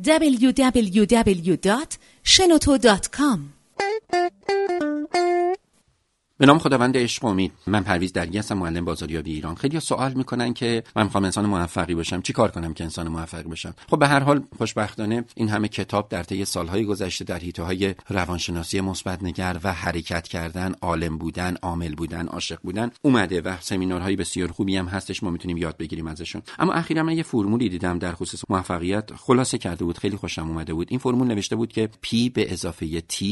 www.shenoto.com به نام خداوند عشق امید. من پرویز درگی هستم معلم بازاریابی ایران. خیلی سوال می‌کنن که من می‌خوام انسان موفقی باشم. چی کار کنم که انسان موفقی باشم؟ خب به هر حال خوشبختانه این همه کتاب در طی سالهای گذشته در حیطه های روانشناسی مثبت نگر و حرکت کردن عالم بودن عامل بودن عاشق بودن اومده و سمینارهای بسیار خوبی هم هستش. ما می‌تونیم یاد بگیریم ازشون. اما اخیرا من یه فرمولی دیدم در خصوص موفقیت. خلاصه کرده بود خیلی خوشم اومده بود. این فرمول نوشته بود که P به اضافه T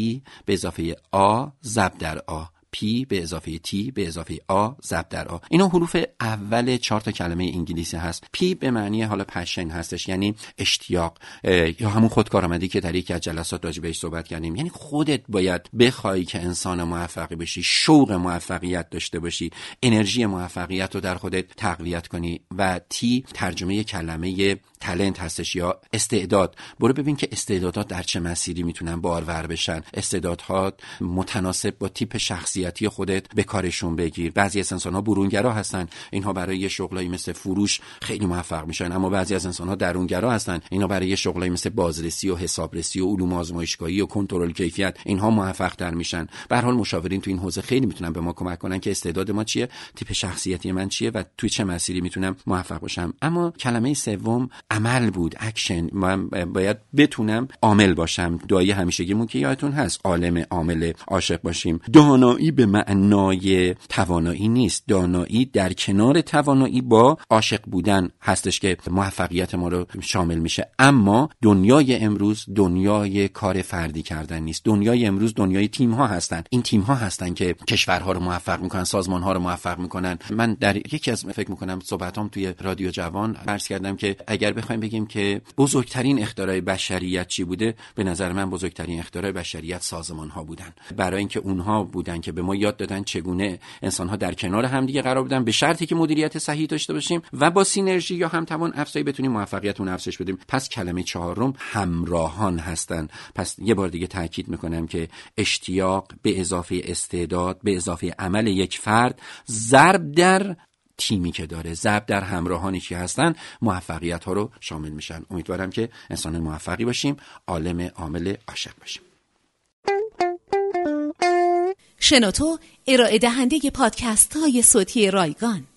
به اضافه A ضرب در A. P به اضافه T به اضافه A ضرب در A. اینا حروف اول چهار تا کلمه انگلیسی هست. P به معنی حالا پشن هستش یعنی اشتیاق یا همون خودکارآمدی که در یکی از جلسات راجع بهش صحبت کردیم. یعنی خودت باید بخوای که انسان موفقی بشی شوق موفقیت داشته باشی انرژی موفقیت رو در خودت تقویت کنی و T ترجمه کلمه تلنت هستش یا استعداد. برو ببین که استعدادات در چه مسیری می‌تونن بارور بشن استعدادها متناسب با تیپ شخصیتی خودت به کارشون بگیر. بعضی از انسان ها برونگرا هستن. اینها برای شغلایی مثل فروش خیلی موفق میشن اما بعضی از انسان ها درونگرا هستن. اینها برای شغلایی مثل بازرسی و حسابرسی و علوم آزمایشگاهی و کنترل کیفیت اینها موفق تر میشن. به حال مشاورین تو این حوزه خیلی می‌تونن به ما کمک کنن که استعداد ما چیه تیپ شخصیتی من چیه و توی چه مسیری می‌تونم موفق باشم. اما کلمه سوم عمل بود اکشن من باید بتونم عامل باشم. دعای همیشگیمون که یادتون هست عالم عامل عاشق باشیم. دانایی به معنای توانایی نیست. دانایی در کنار توانایی با عاشق بودن هستش که موفقیت ما رو شامل میشه. اما دنیای امروز دنیای کار فردی کردن نیست. دنیای امروز دنیای تیم ها هستن. این تیم ها هستن که کشورها رو موفق می‌کنن سازمان ها رو موفق می‌کنن. من در یکی از فکر می‌کنم صحبتام توی رادیو جوان عرض کردم که اگر بخوایم بگیم که بزرگترین اختراع بشریت چی بوده به نظر من بزرگترین اختراع بشریت سازمان ها بودن. برای اینکه اونها بودن که به ما یاد دادن چگونه انسان ها در کنار همدیگه قرار بدن به شرطی که مدیریت صحیح داشته باشیم و با سینرژی یا همتوان افزایی بتونیم موفقیت اون افزایش بدیم. پس کلمه چهارم همراهان هستن. پس یه بار دیگه تاکید می‌کنم که اشتیاق به اضافه استعداد به اضافه عمل یک فرد ضرب در تیمی که داره ضرب در همراهانی که هستن موفقیت ها رو شامل میشن. امیدوارم که انسان موفقی باشیم عالم عامل عاشق باشیم. شنوتو ارائه دهنده پادکست های صوتی رایگان.